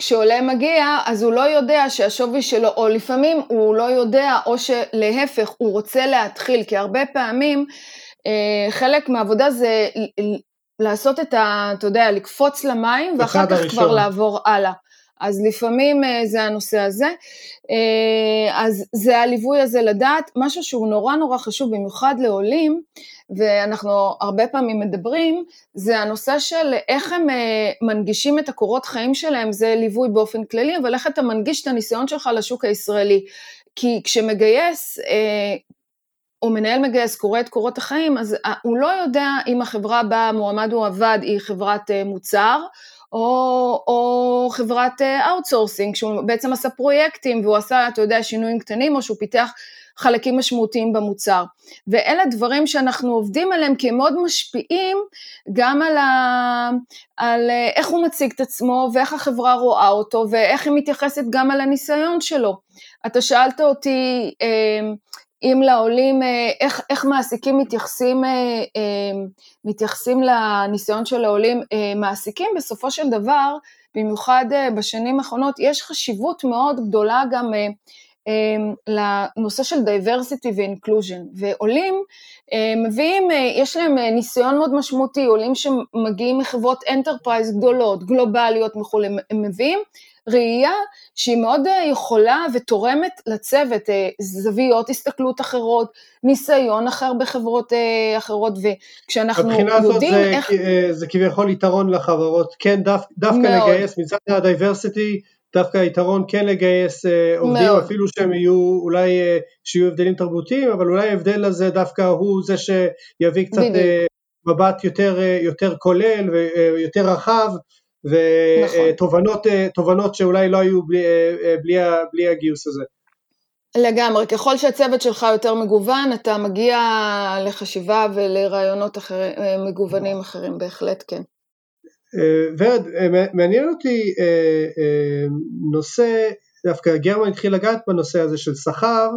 כשעולה מגיע, אז הוא לא יודע שהשווי שלו, או לפעמים הוא לא יודע, או שלהפך, הוא רוצה להתחיל, כי הרבה פעמים אה, חלק מהעבודה זה לעשות את ה... אתה יודע, לקפוץ למים, ואחר כך הראשון. כבר לעבור הלאה. אז לפעמים אה, זה הנושא הזה. אה, אז זה הליווי הזה לדעת, משהו שהוא נורא נורא חשוב, במיוחד לעולים, ואנחנו הרבה פעמים מדברים, זה הנושא של איך הם אה, מנגישים את הקורות חיים שלהם, זה ליווי באופן כללי, אבל איך אתה מנגיש את הניסיון שלך לשוק הישראלי. כי כשמגייס, או מנהל מגייס קורא את קורות החיים, אז הוא לא יודע אם החברה בה מועמד או עבד היא חברת מוצר, או, או חברת outsourcing, שהוא בעצם עשה פרויקטים והוא עשה, אתה יודע, שינויים קטנים, או שהוא פיתח חלקים משמעותיים במוצר. ואלה דברים שאנחנו עובדים עליהם כי הם מאוד משפיעים גם על, ה... על איך הוא מציג את עצמו ואיך החברה רואה אותו ואיך היא מתייחסת גם על הניסיון שלו. אתה שאלת אותי אם לעולים, איך, איך מעסיקים מתייחסים, מתייחסים לניסיון של העולים, מעסיקים בסופו של דבר במיוחד אה, בשנים האחרונות, יש חשיבות מאוד גדולה גם אה, אה, לנושא של diversity ו-inclusion, ועולים מביאים, יש להם ניסיון מאוד משמעותי, עולים שמגיעים מחברות enterprise גדולות, גלובליות וכולי, הם מביאים ראייה שהיא מאוד יכולה ותורמת לצוות, זוויות הסתכלות אחרות, ניסיון אחר בחברות אחרות, וכשאנחנו יודעים איך... מבחינה הזאת זה, זה כביכול יתרון לחברות, כן, דו, דווקא מאוד. לגייס מצד ה diversity, דווקא יתרון כן לגייס עובדים, מאוד. אפילו שהם יהיו, אולי שיהיו הבדלים תרבותיים, אבל אולי ההבדל הזה דווקא הוא זה שיביא קצת בדיוק. מבט יותר, יותר כולל ויותר רחב, ותובנות נכון. שאולי לא היו בלי, בלי, בלי הגיוס הזה. לגמרי, ככל שהצוות שלך יותר מגוון, אתה מגיע לחשיבה ולרעיונות אחרי, מגוונים אחרים, בהחלט כן. ורד, מעניין אותי נושא, דווקא גרמן התחיל לגעת בנושא הזה של שכר,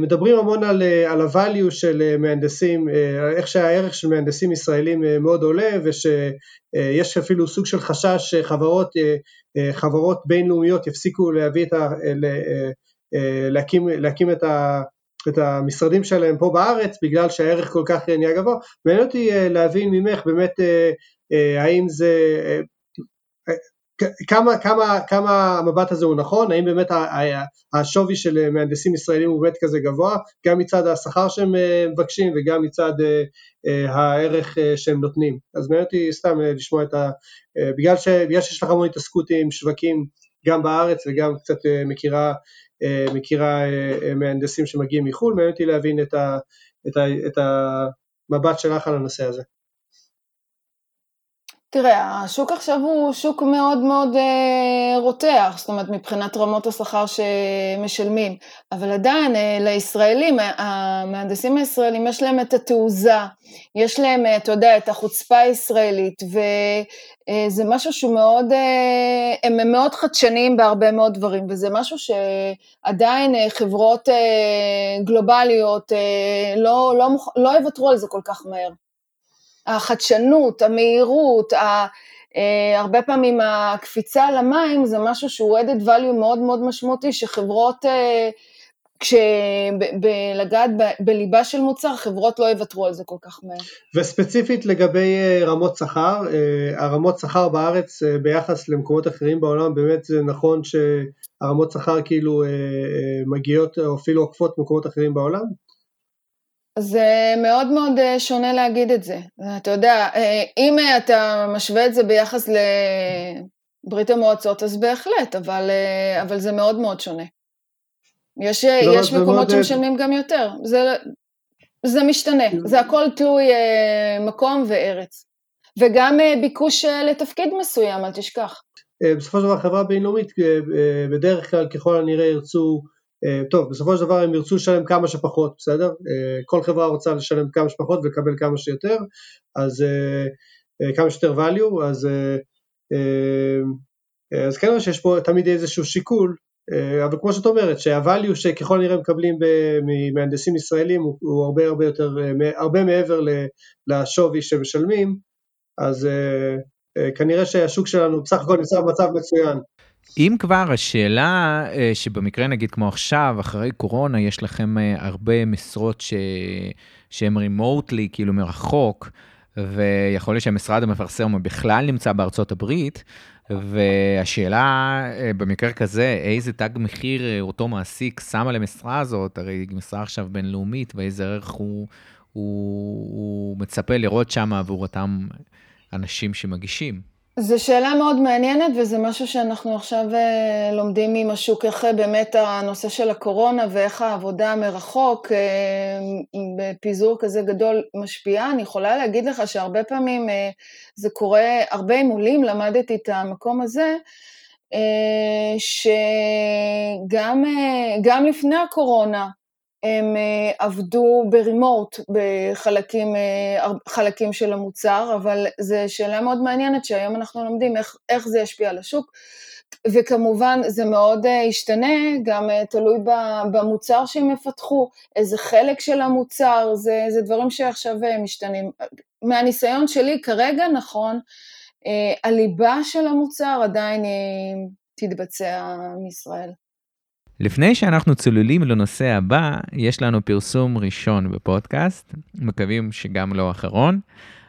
מדברים המון על, על ה-value של מהנדסים, איך שהערך של מהנדסים ישראלים מאוד עולה ושיש אפילו סוג של חשש שחברות חברות בינלאומיות יפסיקו להביא את ה... להקים, להקים את, ה, את המשרדים שלהם פה בארץ בגלל שהערך כל כך נהיה גבוה. מעניין אותי להבין ממך באמת האם זה כמה, כמה, כמה המבט הזה הוא נכון, האם באמת השווי של מהנדסים ישראלים הוא באמת כזה גבוה, גם מצד השכר שהם אה, מבקשים וגם מצד אה, אה, הערך שהם נותנים. אז מעניין אותי סתם לשמוע את ה... בגלל, ש, בגלל שיש לך המון התעסקות עם שווקים גם בארץ וגם קצת מכירה, מכירה מהנדסים שמגיעים מחו"ל, מעניין אותי להבין את, ה, את, ה, את המבט שלך על הנושא הזה. תראה, השוק עכשיו הוא שוק מאוד מאוד אה, רותח, זאת אומרת מבחינת רמות השכר שמשלמים, אבל עדיין אה, לישראלים, המהנדסים הישראלים יש להם את התעוזה, יש להם, אה, אתה יודע, את החוצפה הישראלית, וזה אה, משהו שהוא מאוד, אה, הם מאוד חדשניים בהרבה מאוד דברים, וזה משהו שעדיין אה, חברות אה, גלובליות אה, לא, לא, לא יוותרו על זה כל כך מהר. החדשנות, המהירות, ה... Uh, הרבה פעמים הקפיצה למים זה משהו שהוא added value מאוד מאוד משמעותי, שחברות, uh, כשלגעת ב- בליבה של מוצר, חברות לא יוותרו על זה כל כך מהר. וספציפית לגבי uh, רמות שכר, הרמות שכר בארץ ביחס למקומות אחרים בעולם, באמת זה נכון שהרמות שכר כאילו מגיעות או אפילו עוקפות במקומות אחרים בעולם? זה מאוד מאוד אה, שונה להגיד את זה. אתה יודע, אה, אם אתה משווה את זה ביחס לברית המועצות, אז בהחלט, אבל, אה, אבל זה מאוד מאוד שונה. יש, לא, יש מקומות שמשלמים גם יותר. זה, זה משתנה, זה הכל תלוי מקום וארץ. וגם ביקוש לתפקיד מסוים, אל תשכח. בסופו של דבר חברה בינלאומית בדרך כלל ככל הנראה ירצו אה, טוב, בסופו של דבר הם ירצו לשלם כמה שפחות, בסדר? אה, כל חברה רוצה לשלם כמה שפחות ולקבל כמה שיותר, אז אה, כמה שיותר value, אז, אז כן שיש פה תמיד איזשהו שיקול, אבל כמו שאת אומרת, שה-value שככל הנראה מקבלים ממהנדסים ישראלים הוא, הוא הרבה הרבה יותר, הרבה מעבר לשווי שמשלמים, אז כנראה שהשוק שלנו בסך הכל נמצא במצב מצוין. אם כבר, השאלה אה, שבמקרה נגיד כמו עכשיו, אחרי קורונה, יש לכם אה, הרבה משרות ש... שהן רימוטלי, כאילו מרחוק, ויכול להיות שהמשרד המפרסם בכלל נמצא בארצות הברית, והשאלה אה, במקרה כזה, איזה תג מחיר אותו מעסיק שם על המשרה הזאת, הרי משרה עכשיו בינלאומית, ואיזה ערך הוא, הוא, הוא מצפה לראות שם עבור אותם אנשים שמגישים. זו שאלה מאוד מעניינת וזה משהו שאנחנו עכשיו אה, לומדים עם השוק, איך אה, באמת הנושא של הקורונה ואיך העבודה מרחוק אה, בפיזור כזה גדול משפיעה. אני יכולה להגיד לך שהרבה פעמים זה קורה, הרבה עם עולים, למדתי את המקום הזה, שגם לפני הקורונה, הם אה, עבדו ברימוט בחלקים חלקים של המוצר, אבל זו שאלה מאוד מעניינת שהיום אנחנו לומדים איך, איך זה ישפיע על השוק. וכמובן זה מאוד ישתנה, גם תלוי במוצר שהם יפתחו, איזה חלק של המוצר, זה, זה דברים שעכשיו משתנים. מהניסיון שלי כרגע, נכון, הליבה של המוצר עדיין תתבצע מישראל. לפני שאנחנו צוללים לנושא הבא, יש לנו פרסום ראשון בפודקאסט, מקווים שגם לא אחרון,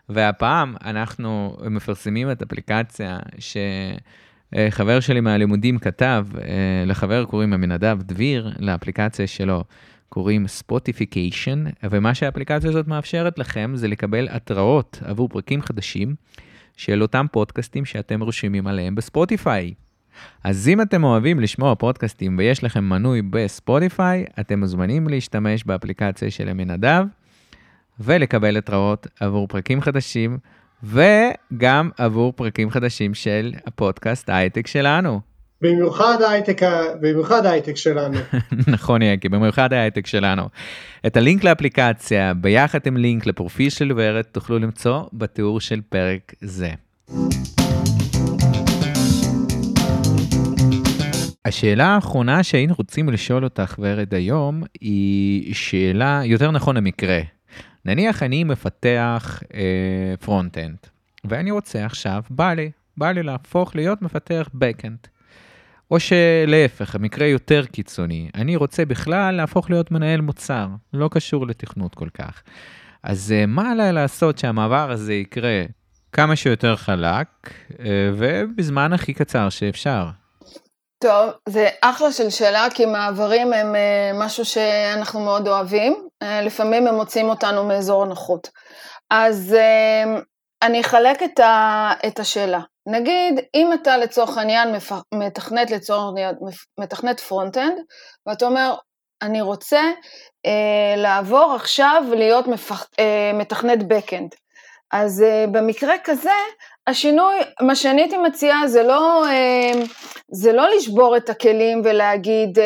והפעם אנחנו מפרסמים את אפליקציה שחבר שלי מהלימודים כתב, אה, לחבר קוראים אמינדב דביר, לאפליקציה שלו קוראים Spotification, ומה שהאפליקציה הזאת מאפשרת לכם זה לקבל התראות עבור פרקים חדשים של אותם פודקאסטים שאתם רושמים עליהם בספוטיפיי. אז אם אתם אוהבים לשמוע פודקאסטים ויש לכם מנוי בספוטיפיי, אתם מוזמנים להשתמש באפליקציה של אמינדב ולקבל התראות עבור פרקים חדשים וגם עבור פרקים חדשים של הפודקאסט ההייטק שלנו. במיוחד ההייטק, במיוחד ההייטק שלנו. נכון יקי, במיוחד ההייטק שלנו. את הלינק לאפליקציה ביחד עם לינק לפרופיל של ורד תוכלו למצוא בתיאור של פרק זה. השאלה האחרונה שהיינו רוצים לשאול אותך ורד היום היא שאלה יותר נכון המקרה. נניח אני מפתח אה, front-end ואני רוצה עכשיו, בא לי, בא לי להפוך להיות מפתח backend. או שלהפך, המקרה יותר קיצוני, אני רוצה בכלל להפוך להיות מנהל מוצר, לא קשור לתכנות כל כך. אז אה, מה עליי לעשות שהמעבר הזה יקרה כמה שיותר חלק אה, ובזמן הכי קצר שאפשר? טוב, זה אחלה של שאלה, כי מעברים הם אה, משהו שאנחנו מאוד אוהבים, אה, לפעמים הם מוצאים אותנו מאזור הנוחות. אז אה, אני אחלק את, את השאלה. נגיד, אם אתה לצורך העניין מתכנת לצורך מתכנת front-end, ואתה אומר, אני רוצה אה, לעבור עכשיו להיות מפח, אה, מתכנת back-end. אז אה, במקרה כזה, השינוי, מה שאני הייתי מציעה זה לא, אה, זה לא לשבור את הכלים ולהגיד אה,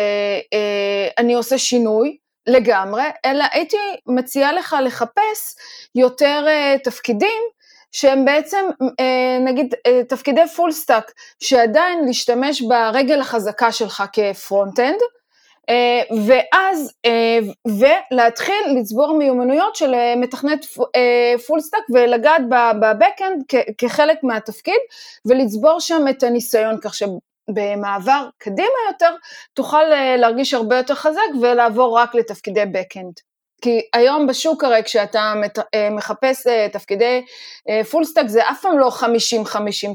אה, אני עושה שינוי לגמרי, אלא הייתי מציעה לך לחפש יותר תפקידים שהם בעצם נגיד תפקידי full stack, שעדיין להשתמש ברגל החזקה שלך כ front-end, ואז, אה, ולהתחיל לצבור מיומנויות של אה, מתכנת full stack ולגעת ב backend כחלק מהתפקיד ולצבור שם את הניסיון כך שבמעבר קדימה יותר תוכל להרגיש הרבה יותר חזק ולעבור רק לתפקידי backend. כי היום בשוק הרי כשאתה אה, מחפש אה, תפקידי full אה, stack זה אף פעם לא 50-50,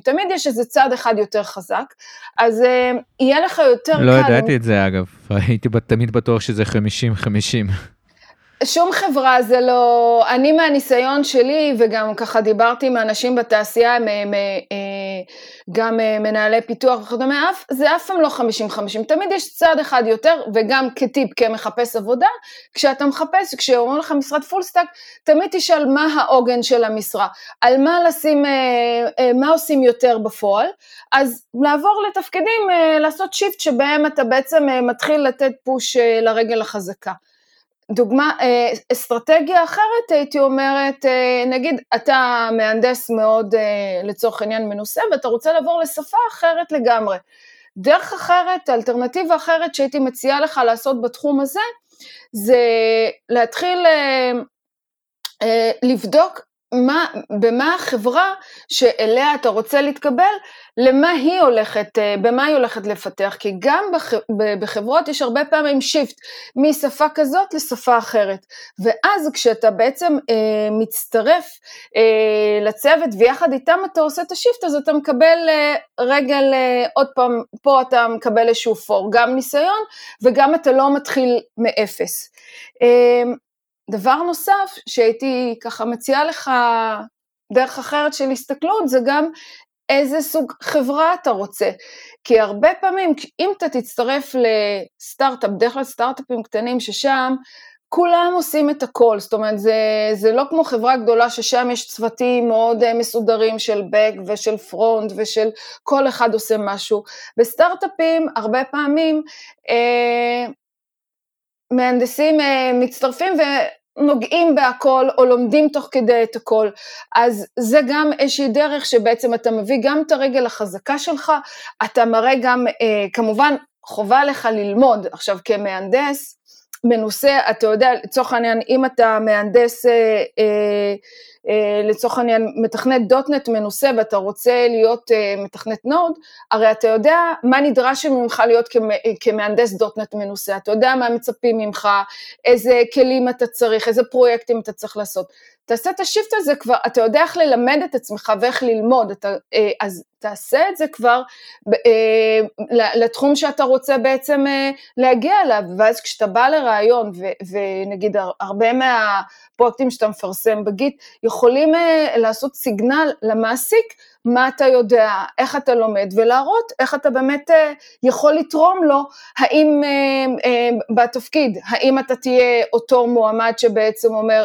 תמיד יש איזה צד אחד יותר חזק, אז יהיה לך יותר לא קל. לא ידעתי את זה אגב, הייתי תמיד בטוח שזה 50-50. שום חברה זה לא, אני מהניסיון שלי וגם ככה דיברתי עם אנשים בתעשייה, הם, הם, גם מנהלי פיתוח וכדומה, זה אף פעם לא 50-50, תמיד יש צד אחד יותר וגם כטיפ כמחפש עבודה, כשאתה מחפש, כשאומרים לך משרת full stack, תמיד תשאל מה העוגן של המשרה, על מה לשים, מה עושים יותר בפועל, אז לעבור לתפקידים, לעשות shift שבהם אתה בעצם מתחיל לתת push לרגל החזקה. דוגמה, אה, אסטרטגיה אחרת הייתי אומרת, אה, נגיד אתה מהנדס מאוד אה, לצורך העניין מנוסה ואתה רוצה לעבור לשפה אחרת לגמרי. דרך אחרת, אלטרנטיבה אחרת שהייתי מציעה לך לעשות בתחום הזה, זה להתחיל לבדוק מה, במה החברה שאליה אתה רוצה להתקבל, למה היא הולכת, אה, במה היא הולכת לפתח, כי גם בח, בחברות יש הרבה פעמים shift משפה כזאת לשפה אחרת, ואז כשאתה בעצם אה, מצטרף אה, לצוות ויחד איתם אתה עושה את ה shift, אז אתה מקבל אה, רגל, אה, עוד פעם, פה אתה מקבל איזשהו פור, גם ניסיון וגם אתה לא מתחיל מאפס. אה, דבר נוסף שהייתי ככה מציעה לך דרך אחרת של הסתכלות זה גם איזה סוג חברה אתה רוצה. כי הרבה פעמים אם אתה תצטרף לסטארט-אפ, בדרך כלל סטארט-אפים קטנים ששם כולם עושים את הכל, זאת אומרת זה, זה לא כמו חברה גדולה ששם יש צוותים מאוד אה, מסודרים של בק ושל פרונט ושל כל אחד עושה משהו. בסטארט-אפים הרבה פעמים אה, מהנדסים מצטרפים ונוגעים בהכל, או לומדים תוך כדי את הכל. אז זה גם איזושהי דרך שבעצם אתה מביא גם את הרגל החזקה שלך, אתה מראה גם, כמובן, חובה עליך ללמוד. עכשיו, כמהנדס, מנוסה, אתה יודע, לצורך העניין, אם אתה מהנדס, אה, אה, אה, לצורך העניין, מתכנת .NET מנוסה ואתה רוצה להיות אה, מתכנת Node, הרי אתה יודע מה נדרש ממך להיות כמהנדס .NET מנוסה, אתה יודע מה מצפים ממך, איזה כלים אתה צריך, איזה פרויקטים אתה צריך לעשות. תעשה את ה shift הזה כבר, אתה יודע איך ללמד את עצמך ואיך ללמוד, אתה, אה, אז תעשה את זה כבר אה, לתחום שאתה רוצה בעצם אה, להגיע אליו, ואז כשאתה בא לראיון, ונגיד הרבה מהפרויקטים שאתה מפרסם ב Git, יכולים לעשות signal למעסיק, מה אתה יודע, איך אתה לומד, ולהראות איך אתה באמת אה, יכול לתרום לו, האם אה, אה, בתפקיד, האם אתה תהיה אותו מועמד שבעצם אומר,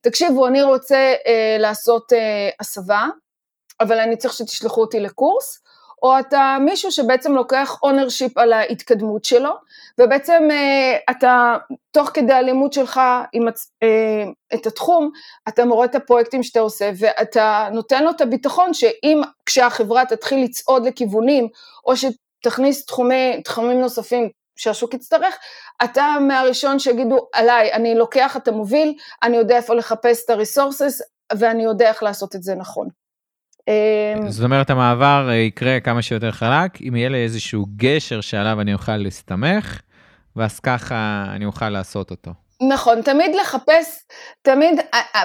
תקשיבו, אני רוצה לעשות הסבה, אבל אני צריך שתשלחו אותי לקורס, או אתה מישהו שבעצם לוקח ownership על ההתקדמות שלו, ובעצם אה, אתה, תוך כדי הלימוד שלך עם אה, את התחום, אתה מורה את הפרויקטים שאתה עושה, ואתה נותן לו את הביטחון שאם כשהחברה תתחיל לצעוד לכיוונים, או שתכניס תחומי, תחומים נוספים שהשוק יצטרך, אתה מהראשון שיגידו עליי, אני לוקח, אתה מוביל, אני יודע איפה לחפש את הריסורסס, ואני יודע איך לעשות את זה נכון. אמ, זאת אומרת, המעבר אה, יקרה כמה שיותר חלק, אם יהיה לי איזשהו גשר שעליו אני אוכל להסתמך, ואז ככה אני אוכל לעשות אותו. נכון, תמיד לחפש, תמיד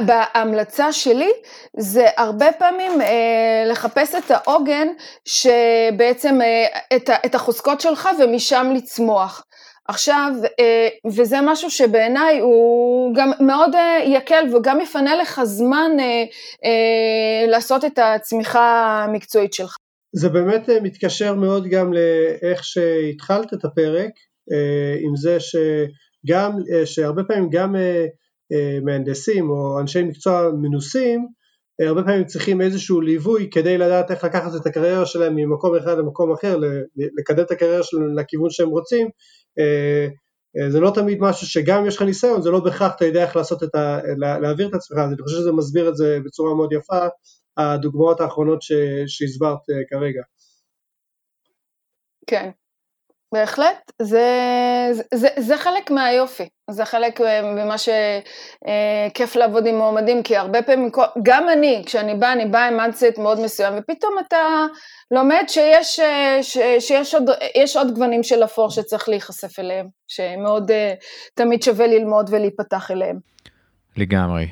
בהמלצה שלי זה הרבה פעמים אה, לחפש את העוגן שבעצם אה, את, את החוזקות שלך ומשם לצמוח. עכשיו, אה, וזה משהו שבעיניי הוא גם מאוד אה, יקל וגם יפנה לך זמן אה, לעשות את הצמיחה המקצועית שלך. זה באמת מתקשר מאוד גם לאיך שהתחלת את הפרק, עם זה שגם, שהרבה פעמים גם מהנדסים או אנשי מקצוע מנוסים, הרבה פעמים צריכים איזשהו ליווי כדי לדעת איך לקחת את הקריירה שלהם ממקום אחד למקום אחר, לקדם את הקריירה שלהם לכיוון שהם רוצים, זה לא תמיד משהו שגם אם יש לך ניסיון זה לא בהכרח אתה יודע איך לעשות את ה... להעביר את עצמך, אז אני חושב שזה מסביר את זה בצורה מאוד יפה, הדוגמאות האחרונות שהסברת אה, כרגע. כן, בהחלט, זה, זה, זה חלק מהיופי, זה חלק ממה שכיף לעבוד עם מועמדים, כי הרבה פעמים, גם אני, כשאני באה, אני באה עם מנדסט מאוד מסוים, ופתאום אתה לומד שיש, ש, שיש עוד, עוד גוונים של אפור שצריך להיחשף אליהם, שמאוד תמיד שווה ללמוד ולהיפתח אליהם. לגמרי.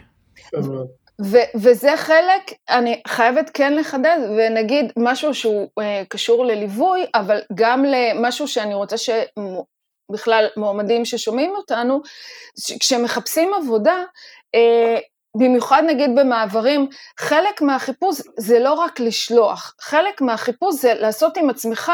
ו- וזה חלק, אני חייבת כן לחדד, ונגיד משהו שהוא אה, קשור לליווי, אבל גם למשהו שאני רוצה שבכלל מועמדים ששומעים אותנו, כשמחפשים עבודה, אה, במיוחד נגיד במעברים, חלק מהחיפוש זה לא רק לשלוח, חלק מהחיפוש זה לעשות עם עצמך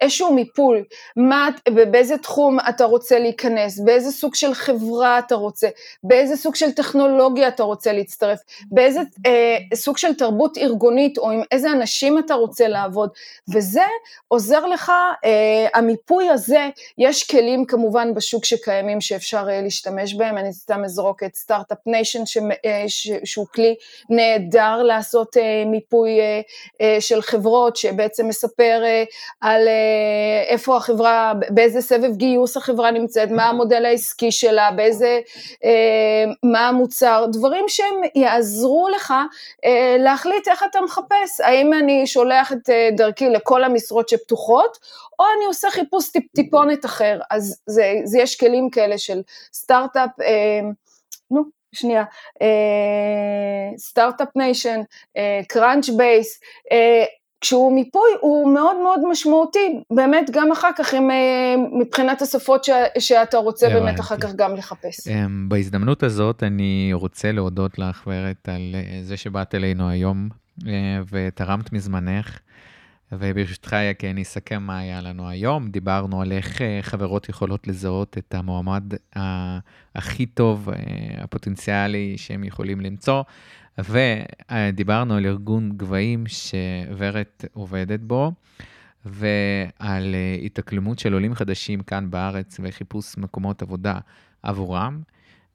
איזשהו מיפול, מה, באיזה תחום אתה רוצה להיכנס, באיזה סוג של חברה אתה רוצה, באיזה סוג של טכנולוגיה אתה רוצה להצטרף, באיזה אה, סוג של תרבות ארגונית או עם איזה אנשים אתה רוצה לעבוד, וזה עוזר לך, אה, המיפוי הזה, יש כלים כמובן בשוק שקיימים שאפשר אה, להשתמש בהם, אני סתם אזרוק את Start-Up Nation, שהוא כלי נהדר לעשות אה, מיפוי אה, אה, של חברות, שבעצם מספר על איפה החברה, באיזה סבב גיוס החברה נמצאת, מה המודל העסקי שלה, באיזה, מה המוצר, דברים שהם יעזרו לך להחליט איך אתה מחפש, האם אני שולח את דרכי לכל המשרות שפתוחות, או אני עושה חיפוש טיפ, טיפונת אחר, אז זה, זה יש כלים כאלה של סטארט-אפ, אה, נו, שנייה, Start-Up Nation, Crunchbase, כשהוא מיפוי הוא מאוד מאוד משמעותי, באמת גם אחר כך עם, אה, מבחינת השפות ש, שאתה רוצה באמת אחר כך גם לחפש. Um, בהזדמנות הזאת אני רוצה להודות לך ורד על אה, זה שבאת אלינו היום uh, ותרמת מזמנך. וברשותך, כי אני אסכם מה היה לנו היום. דיברנו על איך אה, חברות יכולות לזהות את המועמד הכי טוב, אה, הפוטנציאלי שהם יכולים למצוא, ודיברנו על ארגון גבהים שוורת עובדת בו. ועל אה, התאקלמות של עולים חדשים כאן בארץ וחיפוש מקומות עבודה עבורם.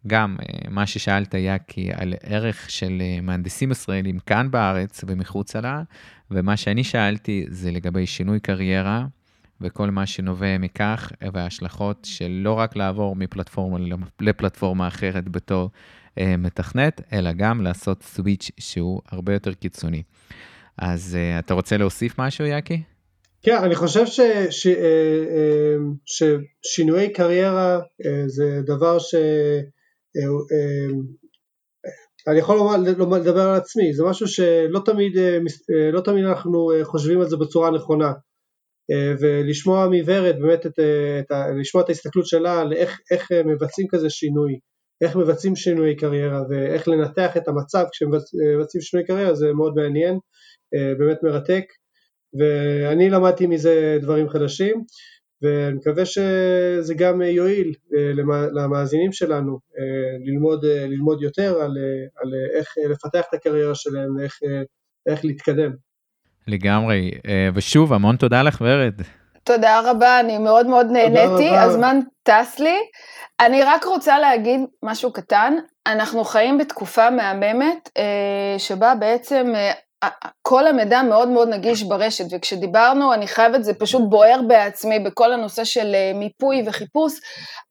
גם אה, מה ששאלת, יאקי, על ערך של אה, מהנדסים ישראלים כאן בארץ ומחוצה לה, ומה שאני שאלתי זה לגבי שינוי קריירה וכל מה שנובע מכך, וההשלכות של לא רק לעבור מפלטפורמה לפלטפורמה אחרת בתור אה, מתכנת, אלא גם לעשות סוויץ' שהוא הרבה יותר קיצוני. אז אה, אתה רוצה להוסיף משהו, יאקי? כן, אני חושב ש, ש, אה, ששינויי קריירה זה דבר ש... אה, אה, אני יכול לדבר על עצמי, זה משהו שלא תמיד, אה, לא תמיד אנחנו חושבים על זה בצורה נכונה. ולשמוע מוורד באמת את, את לשמוע את ההסתכלות שלה על איך, איך מבצעים כזה שינוי, איך מבצעים שינוי קריירה ואיך לנתח את המצב כשמבצעים שינוי קריירה זה מאוד מעניין, באמת מרתק ואני למדתי מזה דברים חדשים ואני מקווה שזה גם יועיל למאזינים שלנו ללמוד, ללמוד יותר על, על איך לפתח את הקריירה שלהם ואיך להתקדם. לגמרי, אה, ושוב, המון תודה לך, ורד. תודה רבה, אני מאוד מאוד נהניתי, הזמן טס לי. אני רק רוצה להגיד משהו קטן, אנחנו חיים בתקופה מהממת, אה, שבה בעצם אה, כל המידע מאוד מאוד נגיש ברשת, וכשדיברנו, אני חייבת, זה פשוט בוער בעצמי בכל הנושא של מיפוי וחיפוש,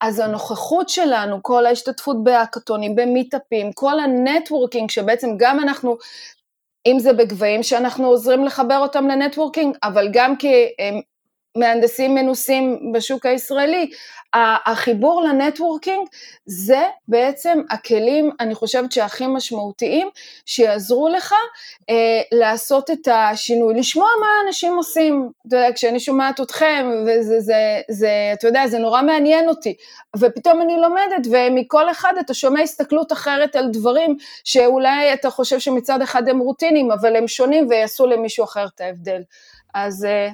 אז הנוכחות שלנו, כל ההשתתפות בהאקתונים, במיטאפים, כל ה networking, שבעצם גם אנחנו אם זה בגבהים שאנחנו עוזרים לחבר אותם ל networking, אבל גם כמהנדסים מנוסים בשוק הישראלי, החיבור ל networking זה בעצם הכלים, אני חושבת שהכי משמעותיים, שיעזרו לך אה, לעשות את השינוי, לשמוע מה אנשים עושים. אתה יודע, כשאני שומעת אתכם, וזה, זה, זה, אתה יודע, זה נורא מעניין אותי, ופתאום אני לומדת, ומכל אחד אתה שומע הסתכלות אחרת על דברים, שאולי אתה חושב שמצד אחד הם רוטינים, אבל הם שונים ויעשו למישהו אחר את ההבדל. אז אה,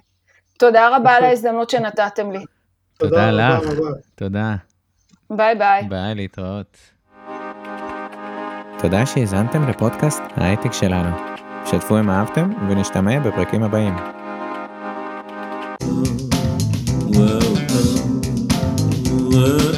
תודה רבה על ההזדמנות שנתתם לי. תודה לך, תודה. ביי ביי. ביי, להתראות. תודה שהאזנתם לפודקאסט ההייטק שלנו. שתפו אם אהבתם ונשתמע בפרקים הבאים. Whoa, whoa, whoa.